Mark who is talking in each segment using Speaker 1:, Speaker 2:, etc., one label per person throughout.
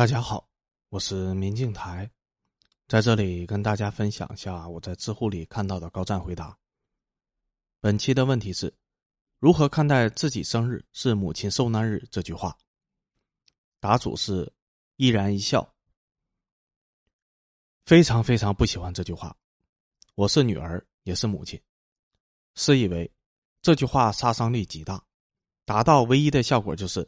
Speaker 1: 大家好，我是明镜台，在这里跟大家分享一下我在知乎里看到的高赞回答。本期的问题是：如何看待自己生日是母亲受难日这句话？答主是依然一笑，非常非常不喜欢这句话。我是女儿，也是母亲，是以为这句话杀伤力极大，达到唯一的效果就是。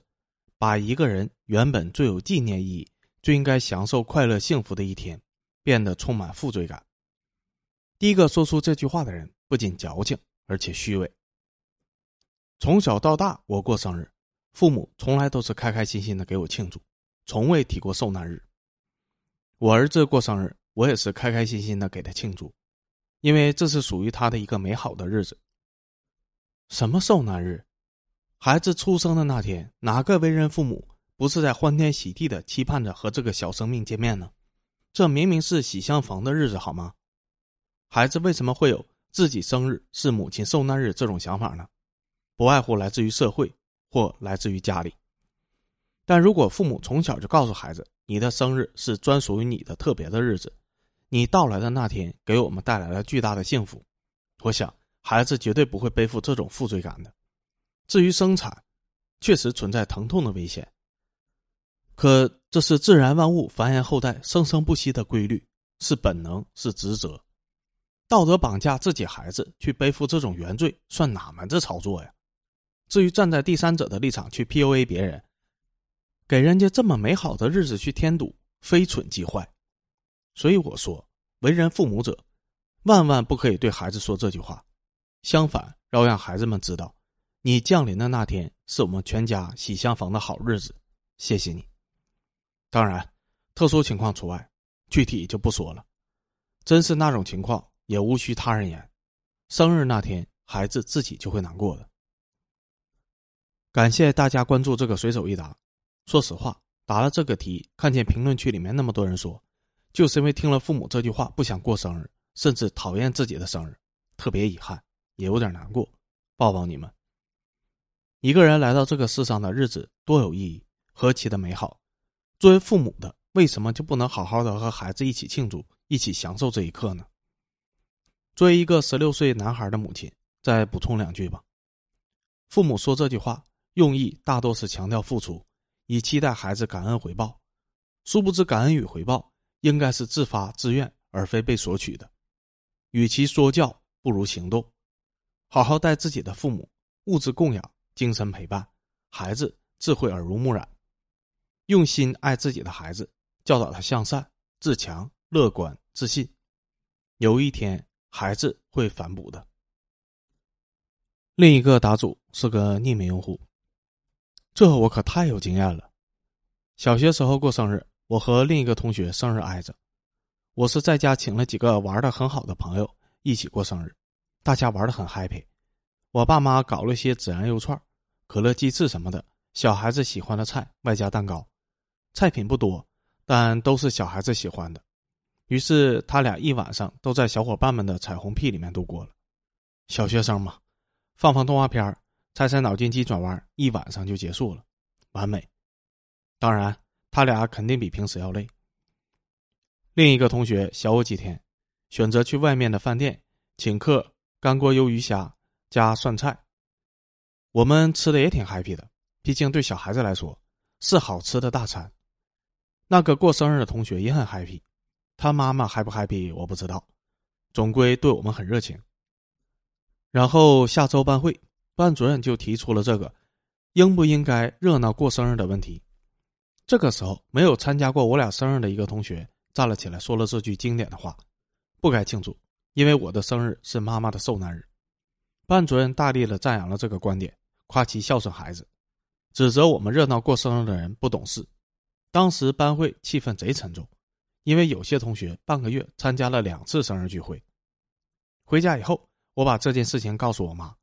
Speaker 1: 把一个人原本最有纪念意义、最应该享受快乐幸福的一天，变得充满负罪感。第一个说出这句话的人不仅矫情，而且虚伪。从小到大，我过生日，父母从来都是开开心心的给我庆祝，从未提过受难日。我儿子过生日，我也是开开心心的给他庆祝，因为这是属于他的一个美好的日子。什么受难日？孩子出生的那天，哪个为人父母不是在欢天喜地的期盼着和这个小生命见面呢？这明明是喜相逢的日子，好吗？孩子为什么会有自己生日是母亲受难日这种想法呢？不外乎来自于社会或来自于家里。但如果父母从小就告诉孩子，你的生日是专属于你的特别的日子，你到来的那天给我们带来了巨大的幸福，我想孩子绝对不会背负这种负罪感的。至于生产，确实存在疼痛的危险。可这是自然万物繁衍后代、生生不息的规律，是本能，是职责。道德绑架自己孩子去背负这种原罪，算哪门子操作呀？至于站在第三者的立场去 PUA 别人，给人家这么美好的日子去添堵，非蠢即坏。所以我说，为人父母者，万万不可以对孩子说这句话。相反，要让孩子们知道。你降临的那天是我们全家喜相逢的好日子，谢谢你。当然，特殊情况除外，具体就不说了。真是那种情况，也无需他人言。生日那天，孩子自己就会难过的。感谢大家关注这个随手一答。说实话，答了这个题，看见评论区里面那么多人说，就是因为听了父母这句话不想过生日，甚至讨厌自己的生日，特别遗憾，也有点难过。抱抱你们。一个人来到这个世上的日子多有意义，何其的美好！作为父母的，为什么就不能好好的和孩子一起庆祝，一起享受这一刻呢？作为一个十六岁男孩的母亲，再补充两句吧。父母说这句话，用意大多是强调付出，以期待孩子感恩回报。殊不知，感恩与回报应该是自发自愿，而非被索取的。与其说教，不如行动，好好待自己的父母，物质供养。精神陪伴，孩子智慧耳濡目染，用心爱自己的孩子，教导他向善、自强、乐观、自信。有一天，孩子会反哺的。另一个答主是个匿名用户，这我可太有经验了。小学时候过生日，我和另一个同学生日挨着，我是在家请了几个玩的很好的朋友一起过生日，大家玩的很 happy。我爸妈搞了些孜然肉串、可乐鸡翅什么的，小孩子喜欢的菜，外加蛋糕，菜品不多，但都是小孩子喜欢的。于是他俩一晚上都在小伙伴们的彩虹屁里面度过了。小学生嘛，放放动画片猜猜脑筋急转弯，一晚上就结束了，完美。当然，他俩肯定比平时要累。另一个同学小我几天，选择去外面的饭店请客干锅鱿鱼虾。加涮菜，我们吃的也挺 happy 的。毕竟对小孩子来说是好吃的大餐。那个过生日的同学也很 happy，他妈妈 happy 不 happy 我不知道，总归对我们很热情。然后下周班会，班主任就提出了这个应不应该热闹过生日的问题。这个时候，没有参加过我俩生日的一个同学站了起来，说了这句经典的话：“不该庆祝，因为我的生日是妈妈的受难日。”班主任大力的赞扬了这个观点，夸其孝顺孩子，指责我们热闹过生日的人不懂事。当时班会气氛贼沉重，因为有些同学半个月参加了两次生日聚会。回家以后，我把这件事情告诉我妈，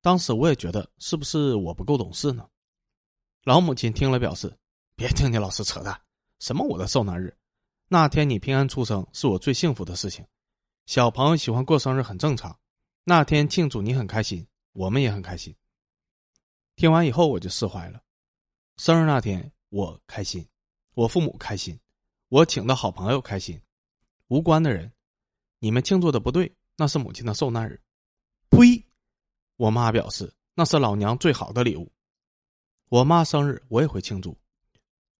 Speaker 1: 当时我也觉得是不是我不够懂事呢？老母亲听了表示：“别听你老师扯淡，什么我的受难日，那天你平安出生是我最幸福的事情。小朋友喜欢过生日很正常。”那天庆祝你很开心，我们也很开心。听完以后我就释怀了。生日那天我开心，我父母开心，我请的好朋友开心，无关的人，你们庆祝的不对，那是母亲的受难日。呸！我妈表示那是老娘最好的礼物。我妈生日我也会庆祝，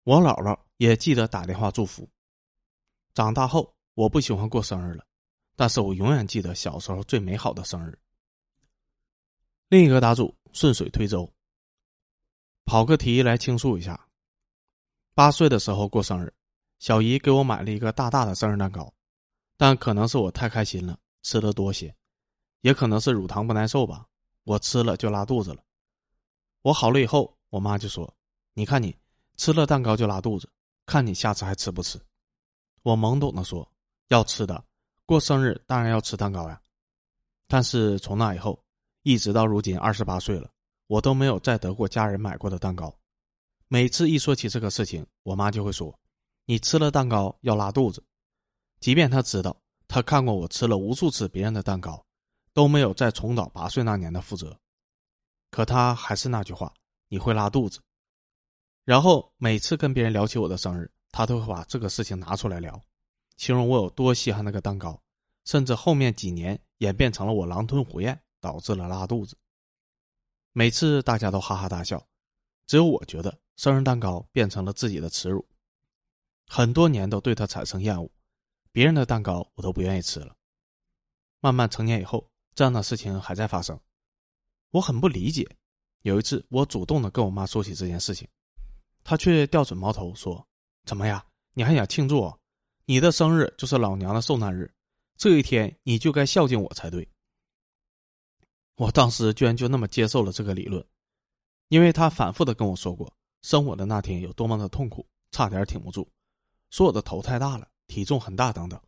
Speaker 1: 我姥姥也记得打电话祝福。长大后我不喜欢过生日了，但是我永远记得小时候最美好的生日。另一个答主顺水推舟，跑个题来倾诉一下。八岁的时候过生日，小姨给我买了一个大大的生日蛋糕，但可能是我太开心了，吃的多些，也可能是乳糖不耐受吧，我吃了就拉肚子了。我好了以后。我妈就说：“你看你吃了蛋糕就拉肚子，看你下次还吃不吃？”我懵懂的说：“要吃的，过生日当然要吃蛋糕呀。”但是从那以后，一直到如今二十八岁了，我都没有再得过家人买过的蛋糕。每次一说起这个事情，我妈就会说：“你吃了蛋糕要拉肚子。”即便她知道，她看过我吃了无数次别人的蛋糕，都没有再重蹈八岁那年的覆辙，可她还是那句话。你会拉肚子，然后每次跟别人聊起我的生日，他都会把这个事情拿出来聊，形容我有多稀罕那个蛋糕，甚至后面几年演变成了我狼吞虎咽，导致了拉肚子。每次大家都哈哈大笑，只有我觉得生日蛋糕变成了自己的耻辱，很多年都对他产生厌恶，别人的蛋糕我都不愿意吃了。慢慢成年以后，这样的事情还在发生，我很不理解。有一次，我主动的跟我妈说起这件事情，她却调转矛头说：“怎么呀？你还想庆祝？你的生日就是老娘的受难日，这一天你就该孝敬我才对。”我当时居然就那么接受了这个理论，因为他反复的跟我说过，生我的那天有多么的痛苦，差点挺不住，说我的头太大了，体重很大等等，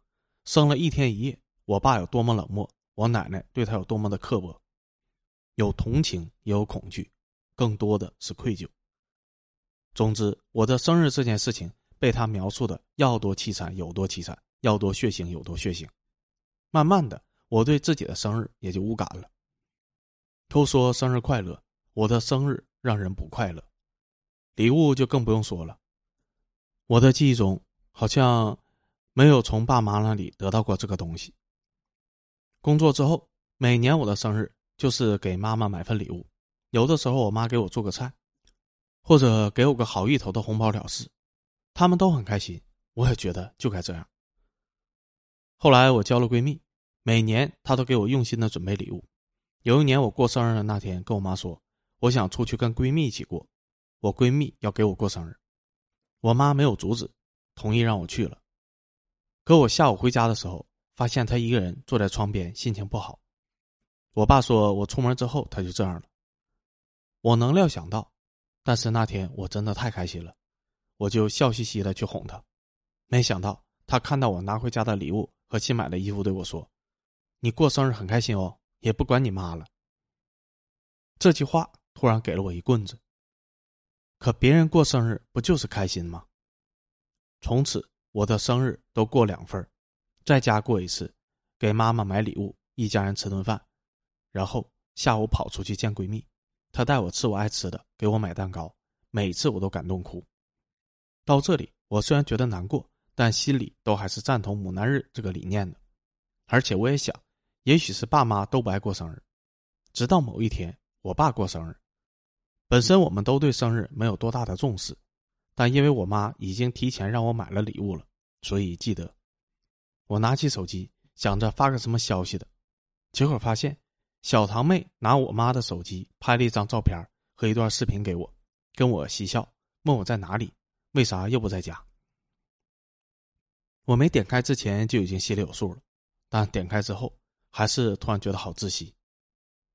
Speaker 1: 生了一天一夜，我爸有多么冷漠，我奶奶对他有多么的刻薄。有同情，也有恐惧，更多的是愧疚。总之，我的生日这件事情被他描述的要多凄惨有多凄惨，要多血腥有多血腥。慢慢的，我对自己的生日也就无感了。都说生日快乐，我的生日让人不快乐。礼物就更不用说了。我的记忆中好像没有从爸妈那里得到过这个东西。工作之后，每年我的生日。就是给妈妈买份礼物，有的时候我妈给我做个菜，或者给我个好意头的红包了事，他们都很开心，我也觉得就该这样。后来我交了闺蜜，每年她都给我用心的准备礼物。有一年我过生日的那天，跟我妈说，我想出去跟闺蜜一起过，我闺蜜要给我过生日，我妈没有阻止，同意让我去了。可我下午回家的时候，发现她一个人坐在窗边，心情不好。我爸说：“我出门之后，他就这样了。”我能料想到，但是那天我真的太开心了，我就笑嘻嘻的去哄他。没想到他看到我拿回家的礼物和新买的衣服，对我说：“你过生日很开心哦，也不管你妈了。”这句话突然给了我一棍子。可别人过生日不就是开心吗？从此我的生日都过两份在家过一次，给妈妈买礼物，一家人吃顿饭。然后下午跑出去见闺蜜，她带我吃我爱吃的，给我买蛋糕，每次我都感动哭。到这里，我虽然觉得难过，但心里都还是赞同母难日这个理念的。而且我也想，也许是爸妈都不爱过生日。直到某一天，我爸过生日，本身我们都对生日没有多大的重视，但因为我妈已经提前让我买了礼物了，所以记得。我拿起手机，想着发个什么消息的，结果发现。小堂妹拿我妈的手机拍了一张照片和一段视频给我，跟我嬉笑，问我在哪里，为啥又不在家。我没点开之前就已经心里有数了，但点开之后还是突然觉得好窒息。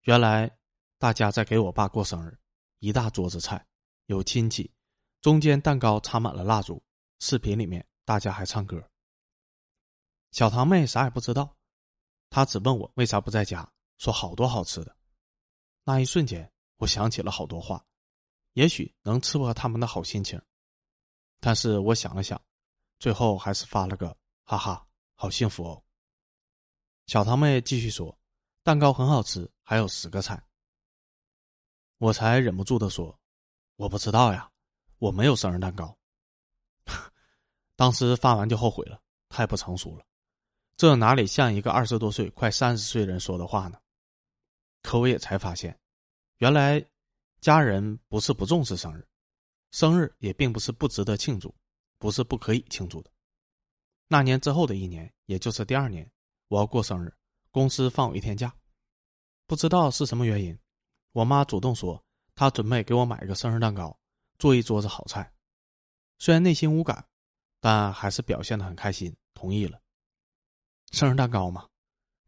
Speaker 1: 原来大家在给我爸过生日，一大桌子菜，有亲戚，中间蛋糕插满了蜡烛，视频里面大家还唱歌。小堂妹啥也不知道，她只问我为啥不在家。说好多好吃的，那一瞬间，我想起了好多话，也许能刺破他们的好心情。但是我想了想，最后还是发了个哈哈，好幸福哦。小堂妹继续说，蛋糕很好吃，还有十个菜。我才忍不住的说，我不知道呀，我没有生日蛋糕。当时发完就后悔了，太不成熟了，这哪里像一个二十多岁、快三十岁人说的话呢？可我也才发现，原来家人不是不重视生日，生日也并不是不值得庆祝，不是不可以庆祝的。那年之后的一年，也就是第二年，我要过生日，公司放我一天假，不知道是什么原因，我妈主动说她准备给我买一个生日蛋糕，做一桌子好菜。虽然内心无感，但还是表现的很开心，同意了。生日蛋糕嘛，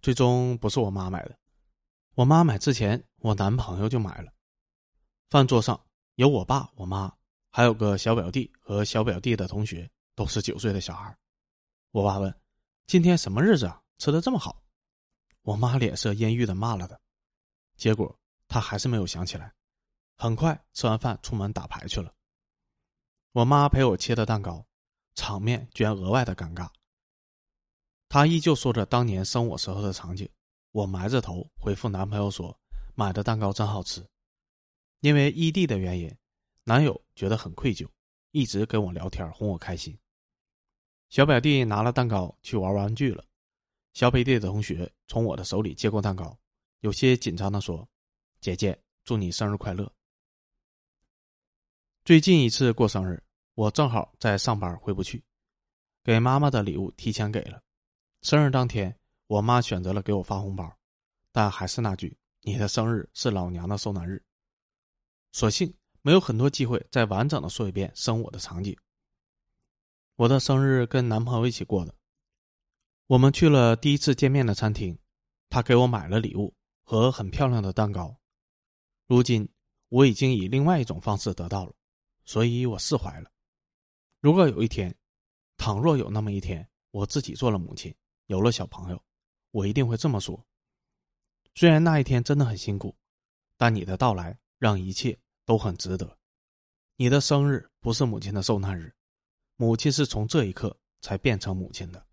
Speaker 1: 最终不是我妈买的，我妈买之前，我男朋友就买了。饭桌上有我爸、我妈，还有个小表弟和小表弟的同学，都是九岁的小孩。我爸问：“今天什么日子啊？吃的这么好？”我妈脸色阴郁的骂了他，结果他还是没有想起来。很快吃完饭，出门打牌去了。我妈陪我切的蛋糕，场面居然额外的尴尬。她依旧说着当年生我时候的场景，我埋着头回复男朋友说：“买的蛋糕真好吃。”因为异地的原因，男友觉得很愧疚，一直跟我聊天哄我开心。小表弟拿了蛋糕去玩玩具了，小表弟的同学从我的手里接过蛋糕，有些紧张的说：“姐姐，祝你生日快乐。”最近一次过生日，我正好在上班，回不去。给妈妈的礼物提前给了。生日当天，我妈选择了给我发红包，但还是那句：“你的生日是老娘的受难日。”所幸没有很多机会再完整的说一遍生我的场景。我的生日跟男朋友一起过的，我们去了第一次见面的餐厅，他给我买了礼物和很漂亮的蛋糕。如今我已经以另外一种方式得到了。所以我释怀了。如果有一天，倘若有那么一天，我自己做了母亲，有了小朋友，我一定会这么说。虽然那一天真的很辛苦，但你的到来让一切都很值得。你的生日不是母亲的受难日，母亲是从这一刻才变成母亲的。